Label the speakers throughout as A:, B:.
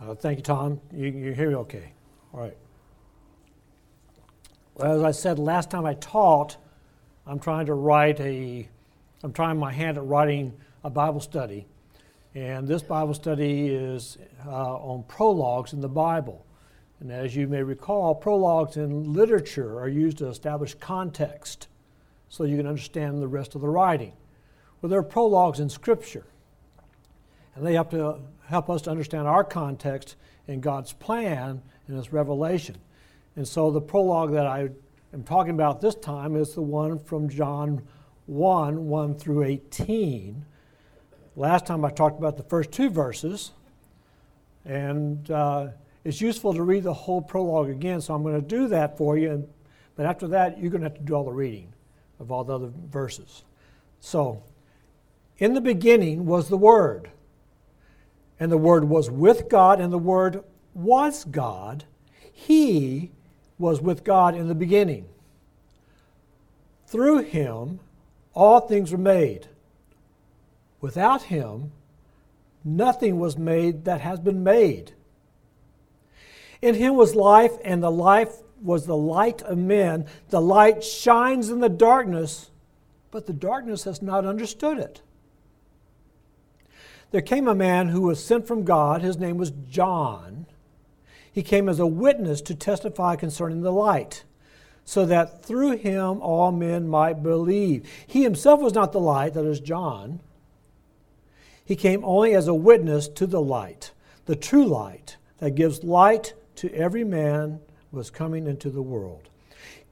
A: Uh, thank you, Tom. You, you hear me okay? All right. Well, as I said last time I taught, I'm trying to write a, I'm trying my hand at writing a Bible study. And this Bible study is uh, on prologues in the Bible. And as you may recall, prologues in literature are used to establish context so you can understand the rest of the writing. Well, there are prologues in Scripture, and they have to help us to understand our context in God's plan in His revelation. And so the prologue that I am talking about this time is the one from John 1 1 through 18. Last time I talked about the first two verses, and uh, it's useful to read the whole prologue again, so I'm going to do that for you. And, but after that, you're going to have to do all the reading of all the other verses. So, in the beginning was the Word, and the Word was with God, and the Word was God. He was with God in the beginning. Through him, all things were made. Without him, nothing was made that has been made. In him was life, and the life was the light of men. The light shines in the darkness, but the darkness has not understood it. There came a man who was sent from God. His name was John. He came as a witness to testify concerning the light, so that through him all men might believe. He himself was not the light, that is John. He came only as a witness to the light, the true light that gives light to every man was coming into the world.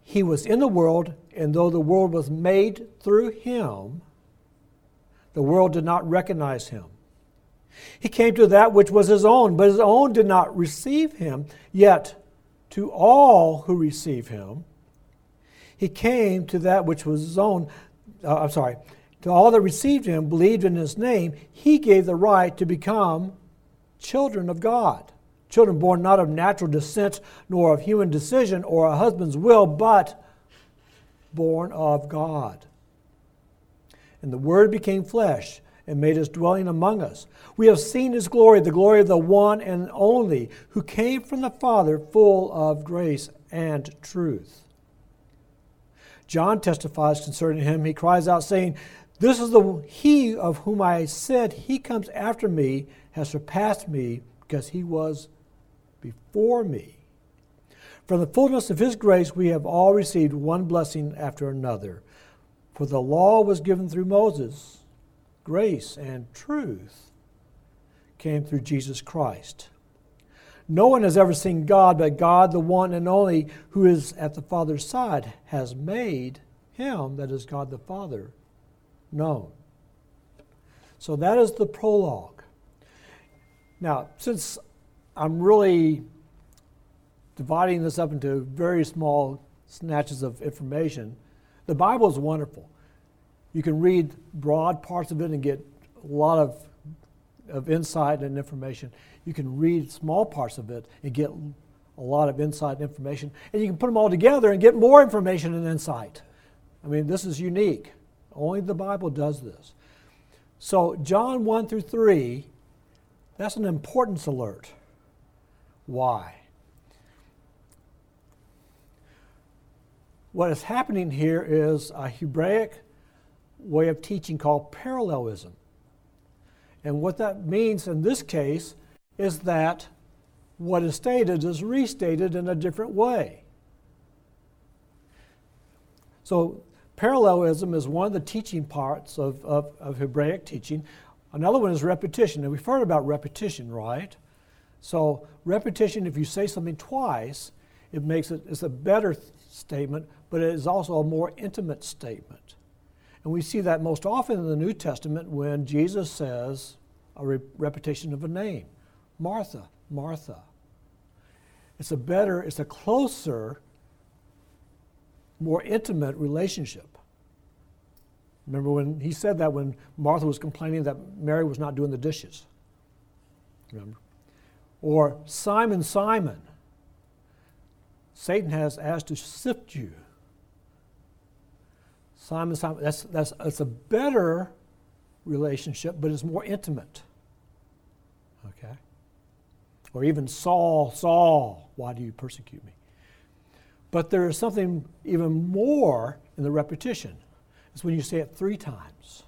A: He was in the world, and though the world was made through him, the world did not recognize him. He came to that which was his own, but his own did not receive him. Yet to all who receive him, he came to that which was his own. Uh, I'm sorry. To all that received him, believed in his name, he gave the right to become children of God. Children born not of natural descent, nor of human decision or a husband's will, but born of God. And the Word became flesh and made his dwelling among us. We have seen his glory, the glory of the one and only, who came from the Father, full of grace and truth. John testifies concerning him. He cries out, saying, This is the he of whom I said, He comes after me, has surpassed me, because he was before me. From the fullness of his grace, we have all received one blessing after another. For the law was given through Moses grace and truth came through Jesus Christ. No one has ever seen God, but God, the one and only who is at the Father's side, has made him, that is God the Father, known. So that is the prologue. Now, since I'm really dividing this up into very small snatches of information, the Bible is wonderful you can read broad parts of it and get a lot of, of insight and information. You can read small parts of it and get a lot of insight and information. And you can put them all together and get more information and insight. I mean, this is unique. Only the Bible does this. So, John 1 through 3, that's an importance alert. Why? What is happening here is a Hebraic way of teaching called parallelism. And what that means in this case is that what is stated is restated in a different way. So, parallelism is one of the teaching parts of, of, of Hebraic teaching. Another one is repetition. And we've heard about repetition, right? So, repetition, if you say something twice, it makes it it's a better statement, but it is also a more intimate statement. And we see that most often in the New Testament when Jesus says a re- repetition of a name Martha, Martha. It's a better, it's a closer, more intimate relationship. Remember when he said that when Martha was complaining that Mary was not doing the dishes? Remember? Or Simon, Simon, Satan has asked to sift you Simon, Simon, that's, that's, that's a better relationship, but it's more intimate. Okay? Or even Saul, Saul, why do you persecute me? But there is something even more in the repetition. It's when you say it three times.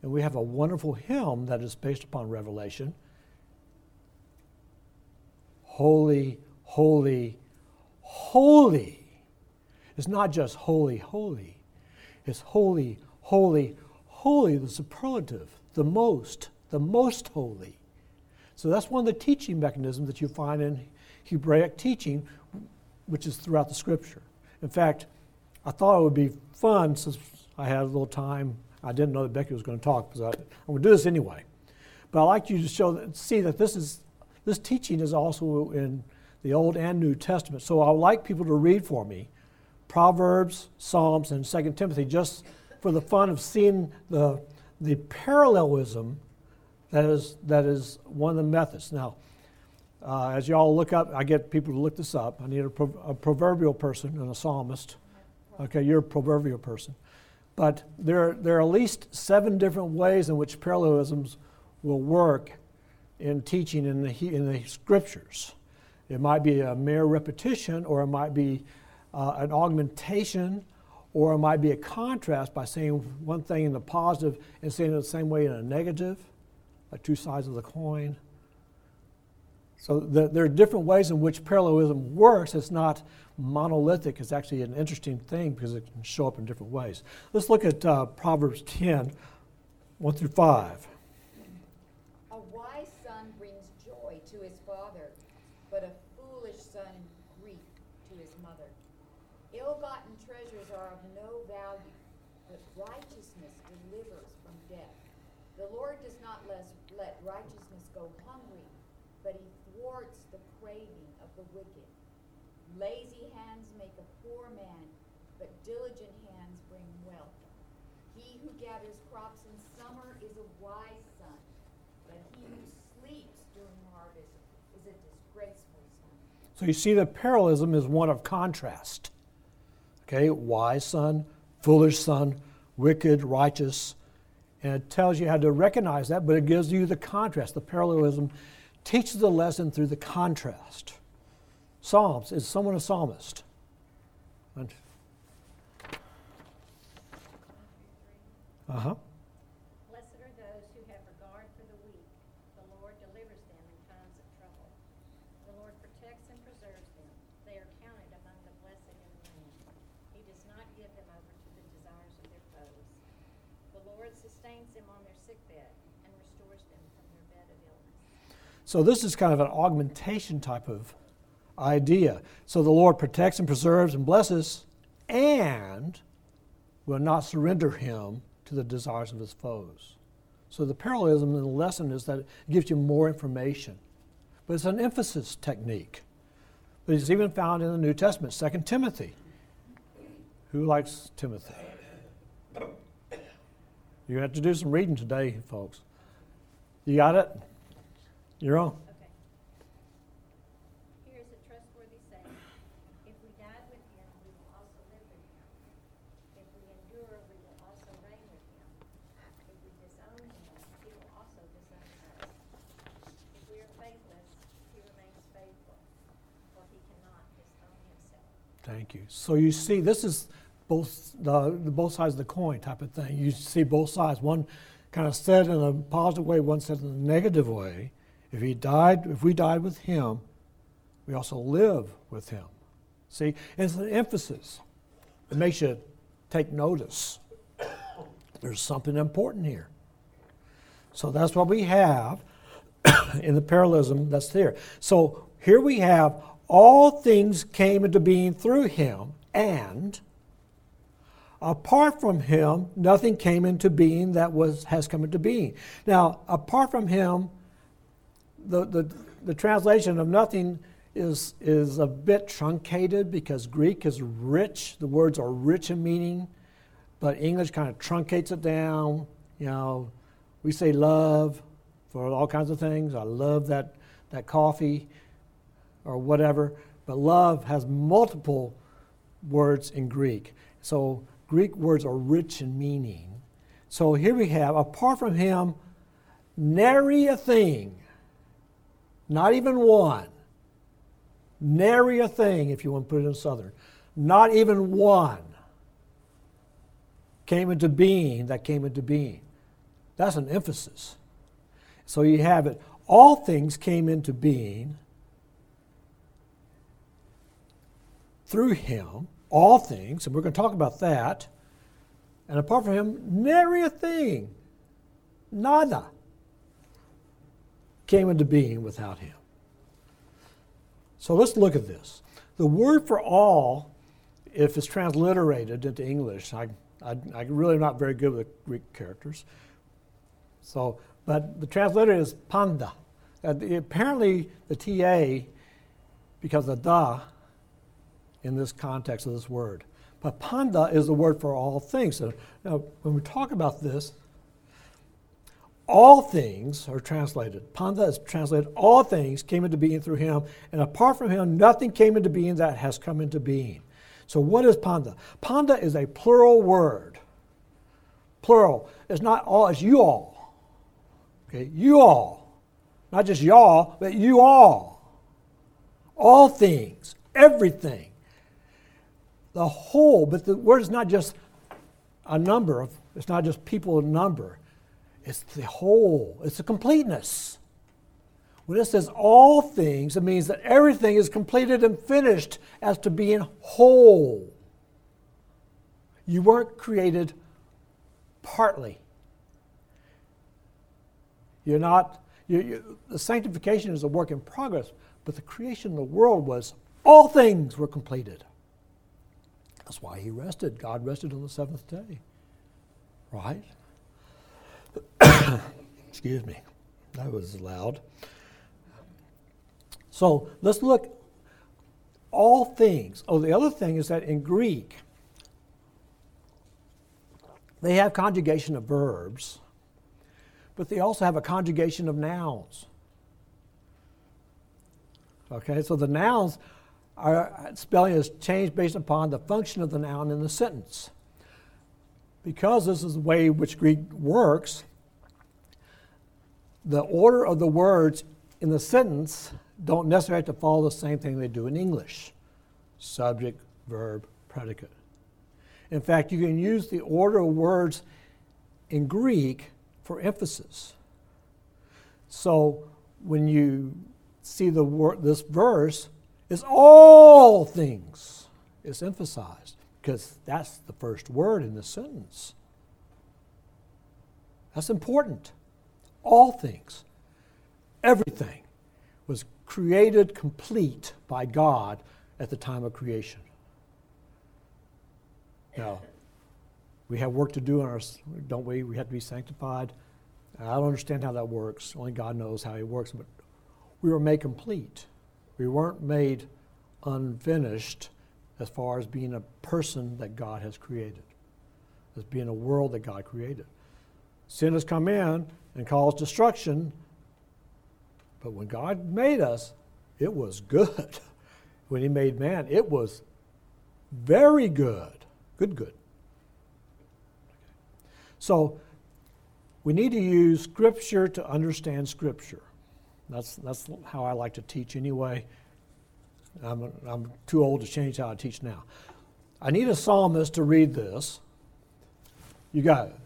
A: And we have a wonderful hymn that is based upon Revelation. Holy, holy, holy. It's not just holy, holy. It's holy, holy, holy, the superlative, the most, the most holy. So that's one of the teaching mechanisms that you find in Hebraic teaching, which is throughout the scripture. In fact, I thought it would be fun since I had a little time. I didn't know that Becky was going to talk, because I, am going to do this anyway. But I'd like you to show that, see that this is this teaching is also in the Old and New Testament. So I would like people to read for me Proverbs, Psalms, and 2 Timothy, just for the fun of seeing the, the parallelism that is, that is one of the methods. Now, uh, as y'all look up, I get people to look this up. I need a, pro- a proverbial person and a psalmist. Okay, you're a proverbial person. But there, there are at least seven different ways in which parallelisms will work in teaching in the, in the scriptures. It might be a mere repetition, or it might be uh, an augmentation, or it might be a contrast by saying one thing in the positive and saying it the same way in a negative, like two sides of the coin. So the, there are different ways in which parallelism works. It's not monolithic. It's actually an interesting thing because it can show up in different ways. Let's look at uh, Proverbs 10, 1 through 5.
B: A wise son brings joy to his father, but a foolish son grief to his mother. Ill-gotten treasures are of no value, but righteousness delivers from death. The Lord does not let, let righteousness go hungry, but he thwarts the craving of the wicked. Lazy hands make a poor man, but diligent hands bring wealth. He who gathers crops in summer is a wise son, but he who sleeps during harvest is a disgraceful son.
A: So you see, the parallelism is one of contrast. Okay, wise son, foolish son, wicked, righteous. And it tells you how to recognize that, but it gives you the contrast. The parallelism teaches the lesson through the contrast. Psalms. Is someone a psalmist? Uh huh.
C: Blessed are those who have regard for the weak. The Lord delivers them in times of trouble. The Lord protects and preserves them. They are counted among the blessed in the land. He does not give them over to the desires of their foes. The Lord sustains them on their sick bed and restores them from their bed of illness.
A: So, this is kind of an augmentation type of idea. So the Lord protects and preserves and blesses and will not surrender him to the desires of his foes. So the parallelism in the lesson is that it gives you more information. But it's an emphasis technique. But it's even found in the New Testament, 2 Timothy. Who likes Timothy? You have to do some reading today, folks. You got it? You're on. So you see, this is both the, the, both sides of the coin type of thing. You see both sides. One kind of said in a positive way, one said in a negative way. If he died, if we died with him, we also live with him. See, it's an emphasis. It makes you take notice. There's something important here. So that's what we have in the parallelism that's there. So here we have all things came into being through him, and apart from him, nothing came into being that was has come into being. Now, apart from him, the, the, the translation of nothing is, is a bit truncated because Greek is rich. The words are rich in meaning, but English kind of truncates it down. You know, we say love for all kinds of things. I love that, that coffee or whatever, but love has multiple words in Greek. So Greek words are rich in meaning. So here we have, apart from him, nary a thing Not even one. Nary a thing, if you want to put it in Southern. Not even one came into being that came into being. That's an emphasis. So you have it. All things came into being through him, all things, and we're going to talk about that. And apart from him, nary a thing, nada, came into being without him. So let's look at this. The word for all, if it's transliterated into English, I, I, I really am not very good with Greek characters. So, but the translator is panda. Uh, the, apparently, the TA, because of da in this context of this word. But panda is the word for all things. So now, when we talk about this, all things are translated. Panda is translated, all things came into being through him, and apart from him, nothing came into being that has come into being. So, what is panda? Panda is a plural word. Plural. It's not all, it's you all. Okay, you all. Not just y'all, but you all. All things, everything. The whole, but the word is not just a number of, it's not just people in number. It's the whole, it's the completeness. When it says all things, it means that everything is completed and finished as to being whole. You weren't created partly. You're not, you, you, the sanctification is a work in progress, but the creation of the world was all things were completed. That's why he rested. God rested on the seventh day. Right? Excuse me, that was loud. So let's look all things. Oh, the other thing is that in Greek, they have conjugation of verbs, but they also have a conjugation of nouns. Okay, so the nouns are spelling is changed based upon the function of the noun in the sentence because this is the way which Greek works, the order of the words in the sentence don't necessarily have to follow the same thing they do in English subject, verb, predicate. In fact, you can use the order of words in Greek for emphasis. So when you see the word, this verse, it's all things. It's emphasized because that's the first word in the sentence. That's important. All things, everything was created complete by God at the time of creation. Now, we have work to do on our, don't we? We have to be sanctified. I don't understand how that works. Only God knows how He works. But we were made complete. We weren't made unfinished as far as being a person that God has created, as being a world that God created. Sin has come in and caused destruction, but when God made us, it was good. when He made man, it was very good. Good, good. So, we need to use Scripture to understand Scripture. That's, that's how I like to teach anyway. I'm, I'm too old to change how I teach now. I need a psalmist to read this. You got it.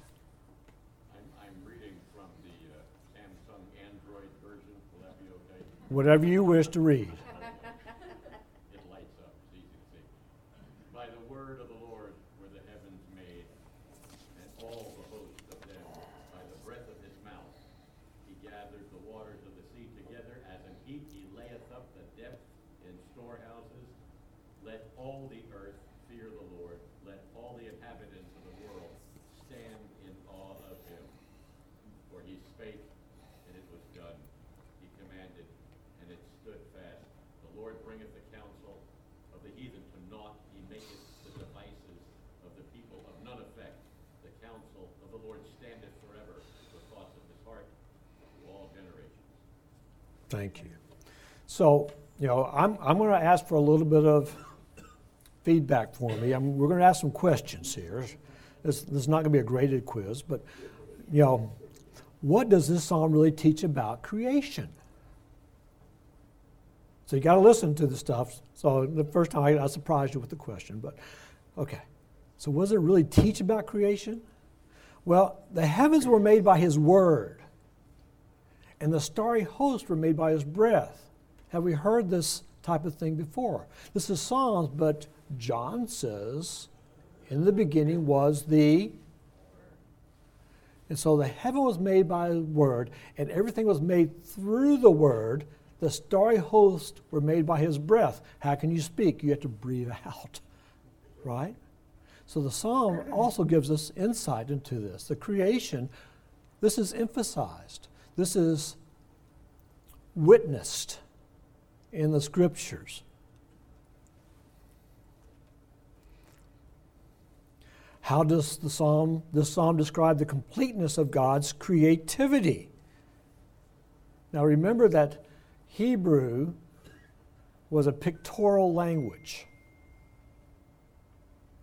D: I'm, I'm reading from the uh, Samsung Android version. Will that be okay?
A: Whatever you wish to read.
D: It lights up, it's easy to see. By the word of the Lord were the heavens made, and all the hosts of them. By the breath of his mouth, he gathered the waters of the sea together. Heap, he layeth up the depths in storehouses. Let all the earth fear the Lord. Let all the inhabitants of the world stand in awe of him. For he spake, and it was done. He commanded, and it stood fast. The Lord bringeth the counsel of the heathen to naught. He maketh the devices of the people of none effect. The counsel of the Lord standeth forever. The thoughts of his heart to all generations.
A: Thank you. So, you know, I'm, I'm going to ask for a little bit of feedback for me. I'm, we're going to ask some questions here. This, this is not going to be a graded quiz, but, you know, what does this psalm really teach about creation? So you got to listen to the stuff. So the first time I, I surprised you with the question, but okay. So what does it really teach about creation? Well, the heavens were made by His word, and the starry hosts were made by His breath. Have we heard this type of thing before? This is Psalms, but John says, in the beginning was the and so the heaven was made by the word, and everything was made through the word. The starry hosts were made by his breath. How can you speak? You have to breathe out, right? So the psalm also gives us insight into this. The creation, this is emphasized, this is witnessed in the scriptures. How does the psalm, this psalm describe the completeness of God's creativity? Now remember that Hebrew was a pictorial language.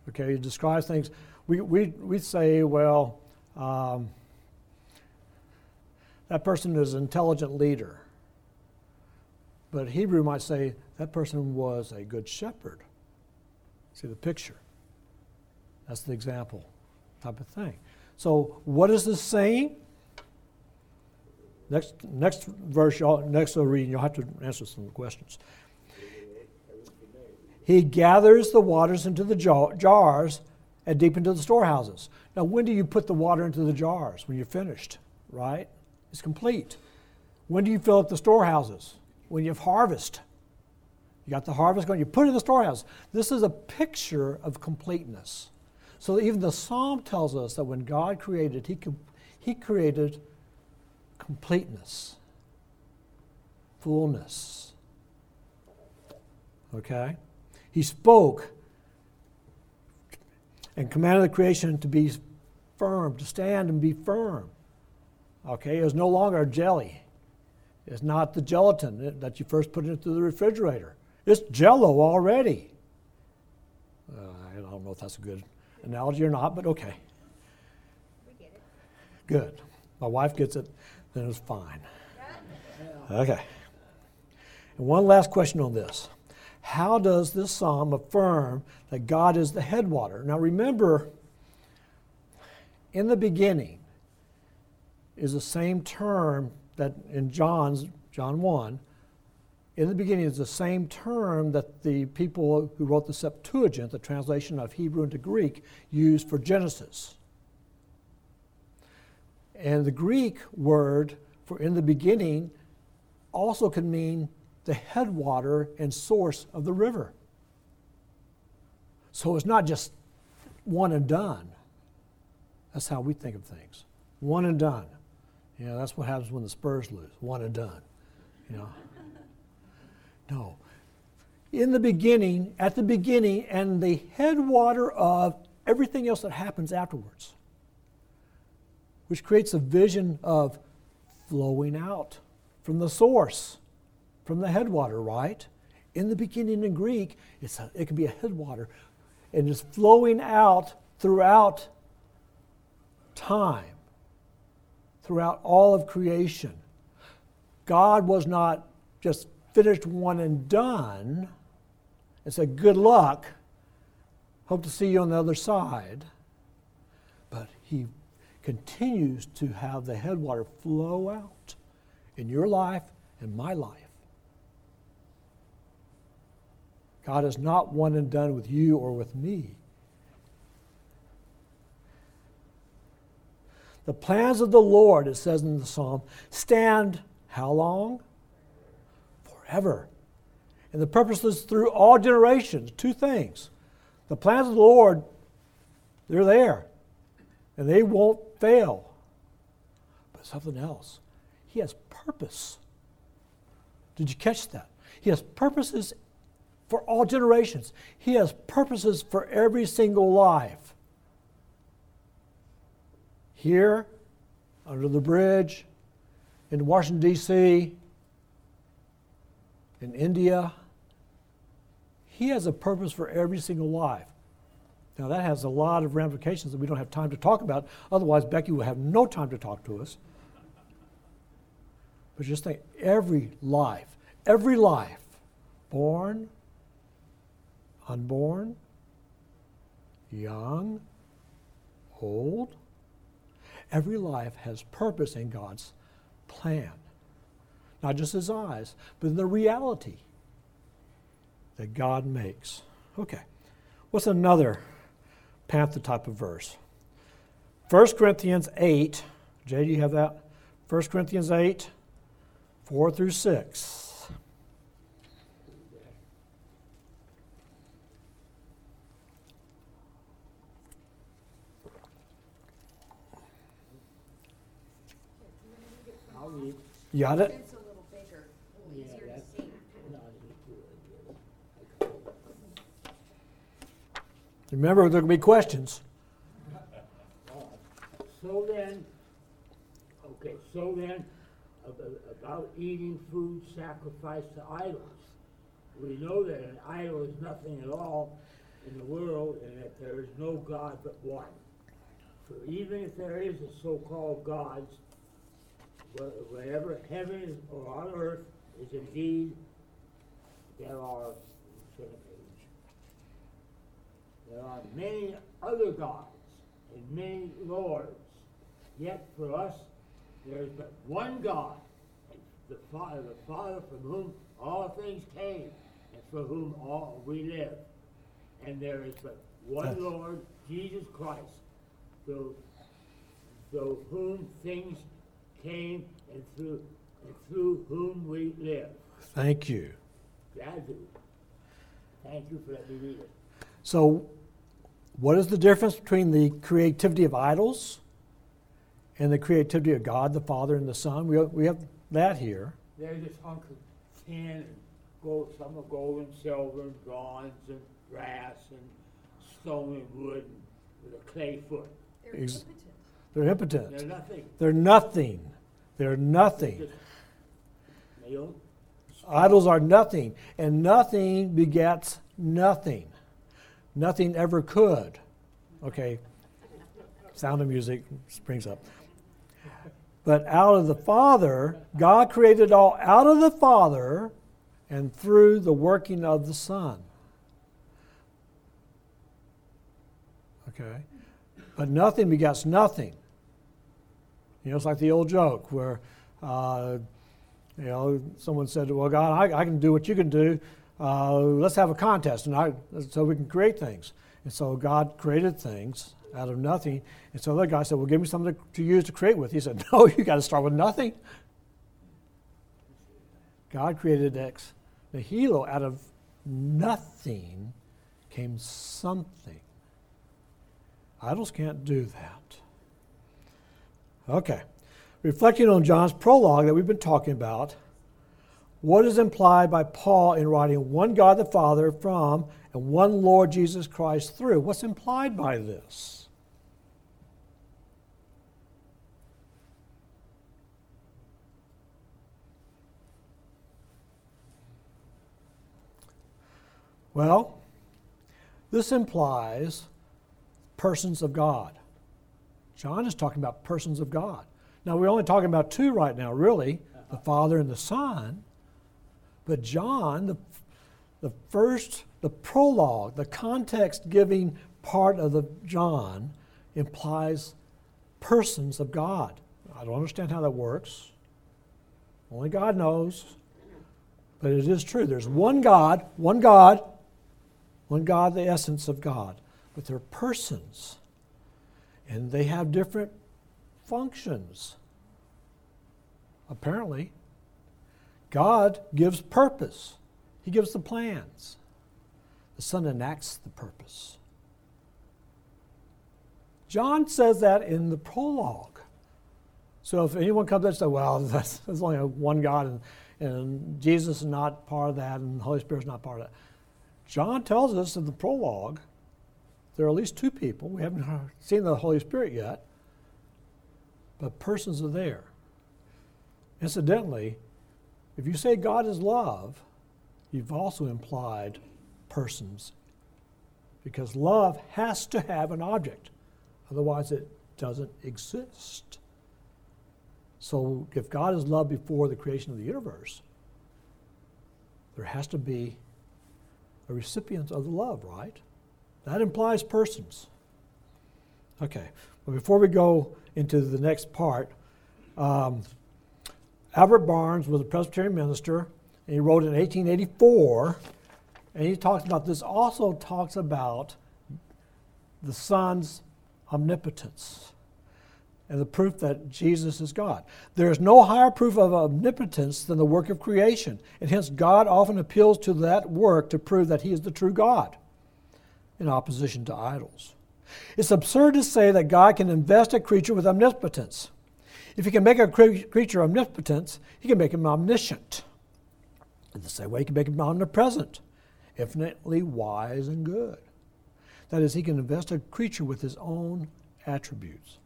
A: Okay, it describes things. We, we, we say, well, um, that person is an intelligent leader. But Hebrew might say that person was a good shepherd. See the picture. That's the example type of thing. So, what is this saying? Next, next verse, y'all, next reading, you'll have to answer some questions. He gathers the waters into the jars and deep into the storehouses. Now, when do you put the water into the jars? When you're finished, right? It's complete. When do you fill up the storehouses? When you have harvest. You got the harvest going, you put it in the storehouse. This is a picture of completeness. So even the psalm tells us that when God created, he, he created completeness, fullness. Okay? He spoke and commanded the creation to be firm, to stand and be firm. Okay? It was no longer a jelly. It's not the gelatin that you first put into the refrigerator. It's jello already. Uh, I don't know if that's a good analogy or not, but okay.
C: We get it.
A: Good. My wife gets it, then it's fine. Okay. And one last question on this. How does this psalm affirm that God is the headwater? Now remember, in the beginning is the same term that in John's John 1 in the beginning is the same term that the people who wrote the Septuagint, the translation of Hebrew into Greek, used for Genesis. And the Greek word for in the beginning also can mean the headwater and source of the river. So it's not just one and done. That's how we think of things. One and done. You know, that's what happens when the Spurs lose. One and done. You know. No. In the beginning, at the beginning, and the headwater of everything else that happens afterwards, which creates a vision of flowing out from the source, from the headwater, right? In the beginning in Greek, it's a, it can be a headwater, and it's flowing out throughout time, throughout all of creation. God was not just finished one and done and said, Good luck. Hope to see you on the other side. But he continues to have the headwater flow out in your life and my life. God is not one and done with you or with me. The plans of the Lord, it says in the psalm, stand how long? forever. And the purpose is through all generations. Two things. The plans of the Lord, they're there, and they won't fail. But something else. He has purpose. Did you catch that? He has purposes for all generations. He has purposes for every single life. Here, under the bridge, in Washington, D.C., in India. He has a purpose for every single life. Now, that has a lot of ramifications that we don't have time to talk about. Otherwise, Becky will have no time to talk to us. But just think every life, every life born, unborn, young, old. Every life has purpose in God's plan. Not just his eyes, but in the reality that God makes. Okay. What's another panther type of verse? 1 Corinthians 8. Jay, do you have that? 1 Corinthians 8, 4 through 6.
E: I'll read.
A: You got it?
B: It's a little bigger, a little easier to see.
E: not as good.
A: Remember, there will be questions.
E: So then, okay, so then, ab- about eating food sacrificed to idols. We know that an idol is nothing at all in the world and that there is no God but one. For even if there is a so-called gods, wh- wherever heaven or on earth is indeed, there are, turn the page. There are many other gods and many lords. Yet for us, there is but one God, the Father, the Father from whom all things came, and for whom all we live. And there is but one
A: Yes.
E: Lord, Jesus Christ, through, through whom things came and through and through whom we live.
A: Thank you.
E: Glad. Thank you for letting me read it.
A: So, what is the difference between the creativity of idols and the creativity of God, the Father, and the Son? We, we have that here.
E: There's this hunk of tin and gold, some are gold and silver and bronze and brass and stone and wood and with a clay foot.
B: They're
A: Ex- They're impotent.
E: They're nothing.
A: They're nothing. They're nothing.
E: just, they don't.
A: Idols are nothing, and nothing begets nothing. Nothing ever could. Okay, sound of music springs up. But out of the Father, God created all out of the Father and through the working of the Son. Okay? But nothing begets nothing. You know, it's like the old joke where, uh, you know, someone said, "Well, God, I, I can do what you can do. Uh, let's have a contest, and I, so we can create things." And so God created things out of nothing. And so the guy said, "Well, give me something to, to use to create with." He said, "No, you got to start with nothing." God created ex nihilo out of nothing came something. Idols can't do that. Okay. Reflecting on John's prologue that we've been talking about, what is implied by Paul in writing one God the Father from and one Lord Jesus Christ through? What's implied by this? Well, this implies persons of God. John is talking about persons of God. Now, we're only talking about two right now, really the Father and the Son. But John, the, the first, the prologue, the context giving part of the John implies persons of God. I don't understand how that works. Only God knows. But it is true. There's one God, one God, one God, the essence of God. But they're persons. And they have different functions. Apparently, God gives purpose, He gives the plans. The Son enacts the purpose. John says that in the prologue. So if anyone comes up and says, well, that's, there's only one God and, and Jesus is not part of that and the Holy Spirit is not part of that. John tells us in the prologue there are at least two people. We haven't seen the Holy Spirit yet, but persons are there. Incidentally, if you say God is love, you've also implied persons. Because love has to have an object, otherwise, it doesn't exist. So, if God is love before the creation of the universe, there has to be a recipient of the love, right? That implies persons. Okay, but before we go into the next part, um, Albert Barnes was a Presbyterian minister, and he wrote in 1884, and he talks about this, also talks about the Son's omnipotence and the proof that Jesus is God. There is no higher proof of omnipotence than the work of creation, and hence God often appeals to that work to prove that he is the true God in opposition to idols. It's absurd to say that God can invest a creature with omnipotence. If he can make a creature omnipotent, he can make him omniscient. In the same way, he can make him omnipresent, infinitely wise and good. That is, he can invest a creature with his own attributes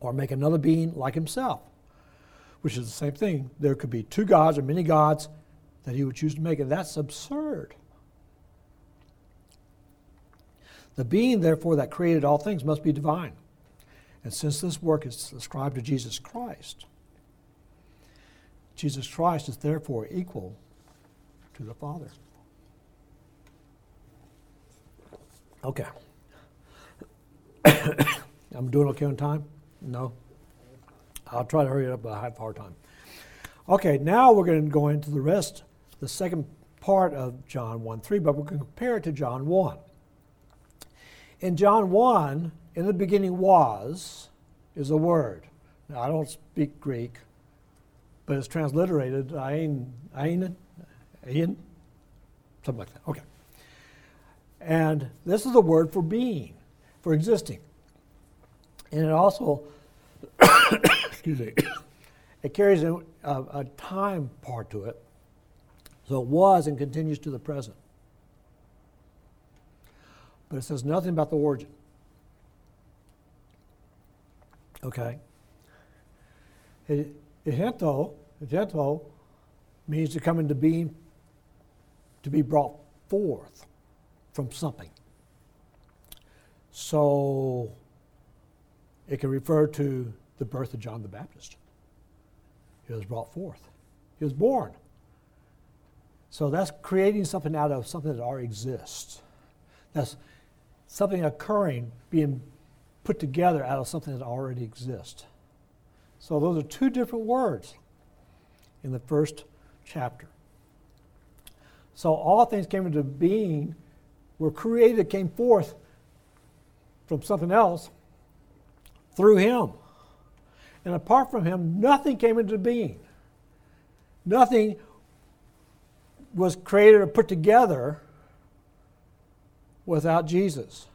A: or make another being like himself, which is the same thing. There could be two gods or many gods that he would choose to make, and that's absurd. The being, therefore, that created all things must be divine. And since this work is ascribed to Jesus Christ, Jesus Christ is therefore equal to the Father. Okay. I'm doing okay on time? No? I'll try to hurry it up, but I have a hard time. Okay, now we're going to go into the rest, the second part of John 1 3, but we're going to compare it to John 1. In John 1, in the beginning was is a word. Now, I don't speak Greek, but it's transliterated ain, ain, ain, something like that. Okay. And this is the word for being, for existing. And it also, excuse me, it carries a, a, a time part to it. So it was and continues to the present. But it says nothing about the origin. Okay? Ehento, ehento means to come into being, to be brought forth from something. So it can refer to the birth of John the Baptist. He was brought forth, he was born. So that's creating something out of something that already exists. That's something occurring, being put together out of something that already exists. So those are two different words in the first chapter. So all things came into being, were created, came forth from something else through him. And apart from him, nothing came into being. Nothing was created or put together without Jesus.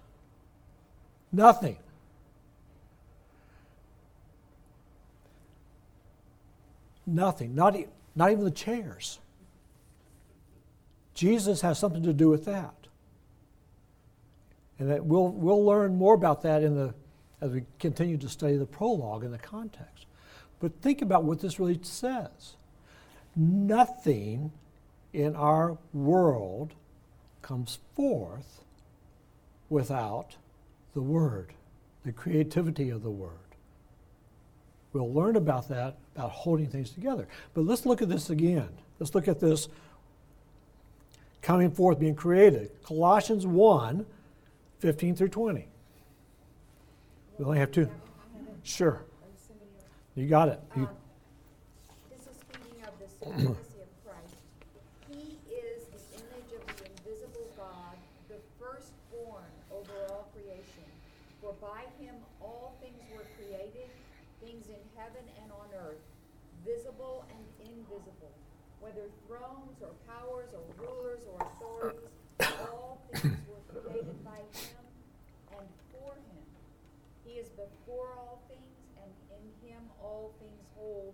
A: Nothing. Nothing. Not, e- not even the chairs. Jesus has something to do with that. And that we'll, we'll learn more about that in the, as we continue to study the prologue in the context. But think about what this really says. Nothing in our world comes forth without the Word, the creativity of the Word. We'll learn about that, about holding things together. But let's look at this again. Let's look at this coming forth, being created. Colossians 1 15 through 20. We only have two. Sure. You got it. You,
B: This is speaking of the supremacy of Christ. He is the image of the invisible God, the firstborn over all creation. For by him all things were created, things in heaven and on earth, visible and invisible, whether thrones or powers or rulers or authorities, all things were created by him and for him. He is before all things, and in him all things hold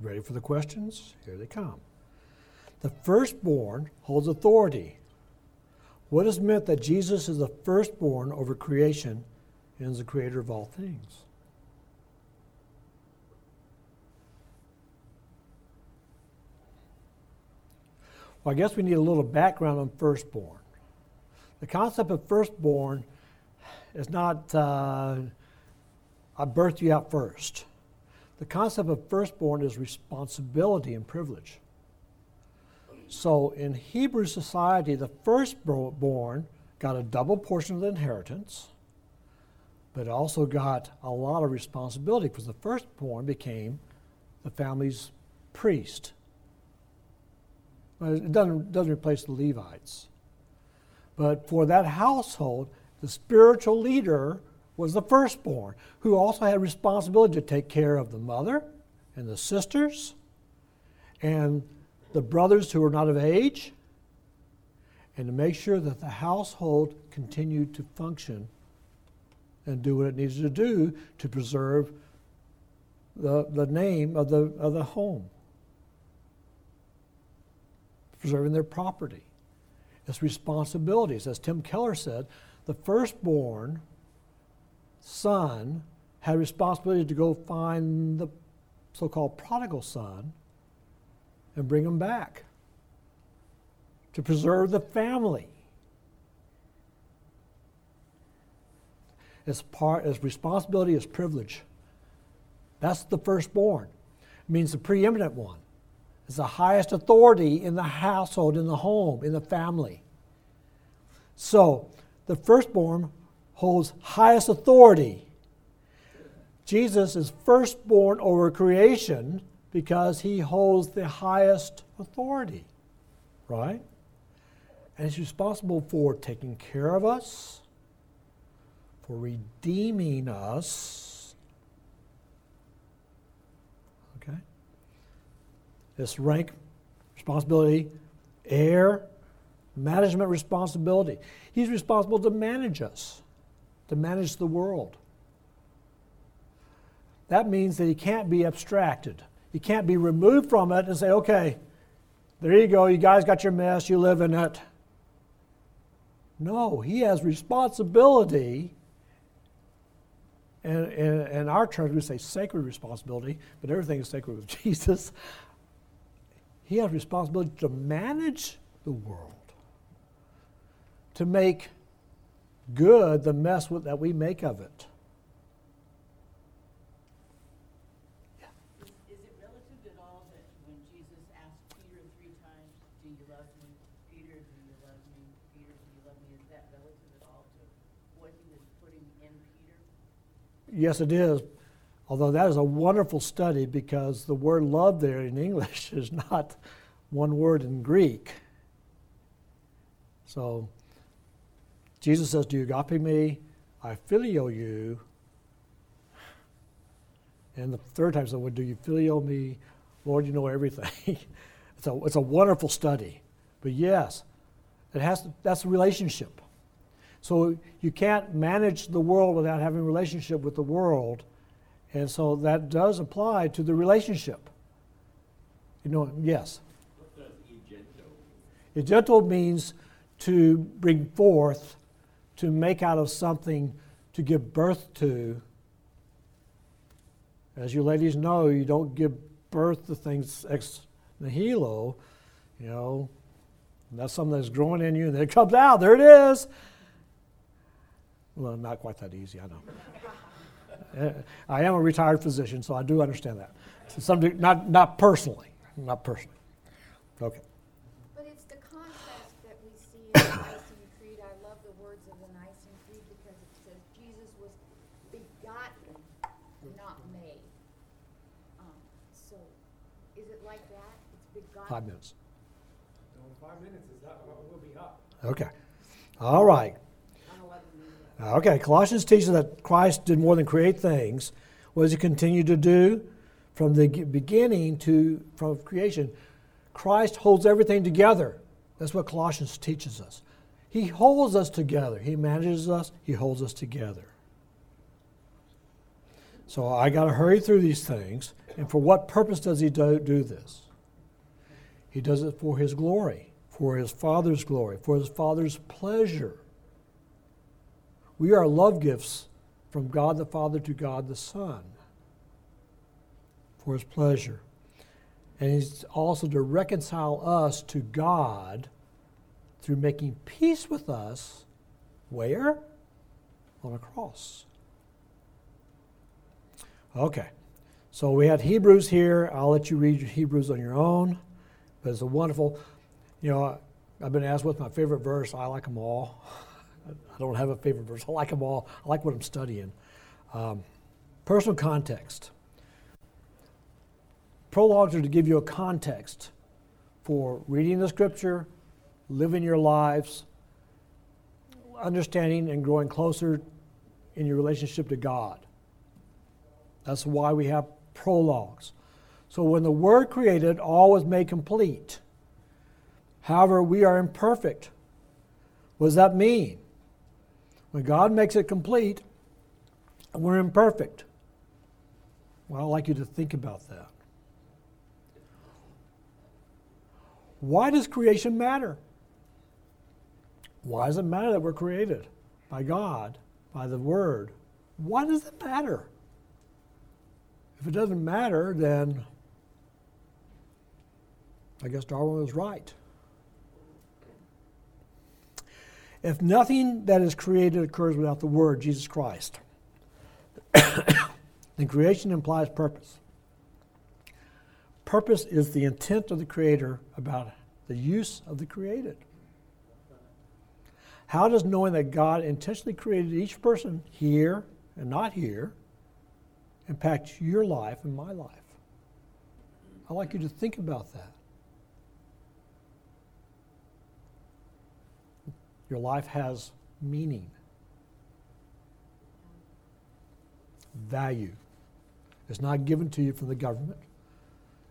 A: ready for the questions? Here they come. The firstborn holds authority. What is meant that Jesus is the firstborn over creation and is the creator of all things? Well, I guess we need a little background on firstborn. The concept of firstborn is not uh, I birthed you out first. The concept of firstborn is responsibility and privilege. So in Hebrew society, the firstborn got a double portion of the inheritance, but also got a lot of responsibility because the firstborn became the family's priest. It doesn't, doesn't replace the Levites. But for that household, the spiritual leader was the firstborn, who also had responsibility to take care of the mother and the sisters and the brothers who were not of age, and to make sure that the household continued to function and do what it needed to do to preserve the, the name of the, of the home, preserving their property. It's responsibilities. As Tim Keller said, the firstborn son had responsibility to go find the so called prodigal son and bring him back to preserve the family. As part as responsibility as privilege. That's the firstborn. It means the preeminent one. It's the highest authority in the household, in the home, in the family. So the firstborn holds highest authority. Jesus is firstborn over creation because he holds the highest authority, right? And he's responsible for taking care of us, for redeeming us. Okay? This rank, responsibility, heir, management responsibility. He's responsible to manage us to manage the world. That means that he can't be abstracted. He can't be removed from it and say, okay, there you go, you guys got your mess, you live in it. No, he has responsibility. And in our terms, we say sacred responsibility, but everything is sacred with Jesus. He has responsibility to manage the world, to make good the mess that we make of it.
F: Is it relative at all that when Jesus asked Peter three times, Do you love me? Peter, do you love me? Peter, do you love me? Is that relative at all to what he was putting in Peter?
A: Yes, it is. Although that is a wonderful study because the word love there in English is not one word in Greek. So Jesus says, Do you agape me? I filio you. And the third time, so, well, do you filio me? Lord, you know everything. it's, a, it's a wonderful study. But yes, it has to, that's a relationship. So you can't manage the world without having a relationship with the world. And so that does apply to the relationship. You know, yes.
D: What does egento?
A: Egento means to bring forth to make out of something to give birth to. As you ladies know, you don't give birth to things ex nihilo, you know. That's something that's growing in you and then it comes out. There it is. Well, not quite that easy, I know. I am a retired physician, so I do understand that. Some, not, not personally. Not personally. Okay. Five minutes.
G: five minutes is that we'll be up.
A: Okay. All right. Okay, Colossians teaches that Christ did more than create things. What does he continue to do? From the beginning to from creation, Christ holds everything together. That's what Colossians teaches us. He holds us together. He manages us, he holds us together. So I got to hurry through these things. And for what purpose does he do, do this? He does it for His glory, for His Father's glory, for His Father's pleasure. We are love gifts from God the Father to God the Son for His pleasure. And He's also to reconcile us to God through making peace with us. Where? On a cross. Okay. So we had Hebrews here. I'll let you read Hebrews on your own. But it's a wonderful, you know, I've been asked what's my favorite verse. I like them all. I don't have a favorite verse. I like them all. I like what I'm studying. Um, personal context. Prologues are to give you a context for reading the scripture, living your lives, understanding and growing closer in your relationship to God. That's why we have prologues. So when the Word created, all was made complete. However, we are imperfect. What does that mean? When God makes it complete, we're imperfect. Well, I'd like you to think about that. Why does creation matter? Why does it matter that we're created by God, by the Word? Why does it matter? If it doesn't matter, then I guess Darwin was right. If nothing that is created occurs without the Word, Jesus Christ, then creation implies purpose. Purpose is the intent of the Creator about the use of the created. How does knowing that God intentionally created each person here and not here impact your life and my life? I'd like you to think about that. Your life has meaning, value. It's not given to you from the government,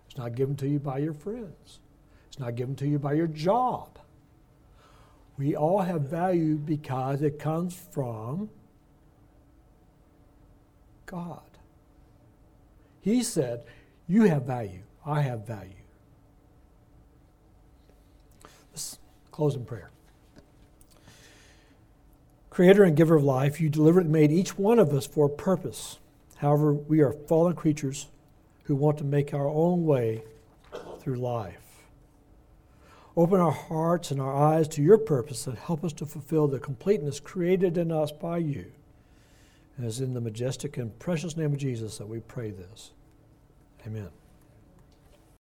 A: it's not given to you by your friends, it's not given to you by your job. We all have value because it comes from God. He said, You have value, I have value. Let's close in prayer. Creator and giver of life, you deliberately made each one of us for a purpose. However, we are fallen creatures who want to make our own way through life. Open our hearts and our eyes to your purpose and help us to fulfill the completeness created in us by you. As in the majestic and precious name of Jesus that we pray this. Amen.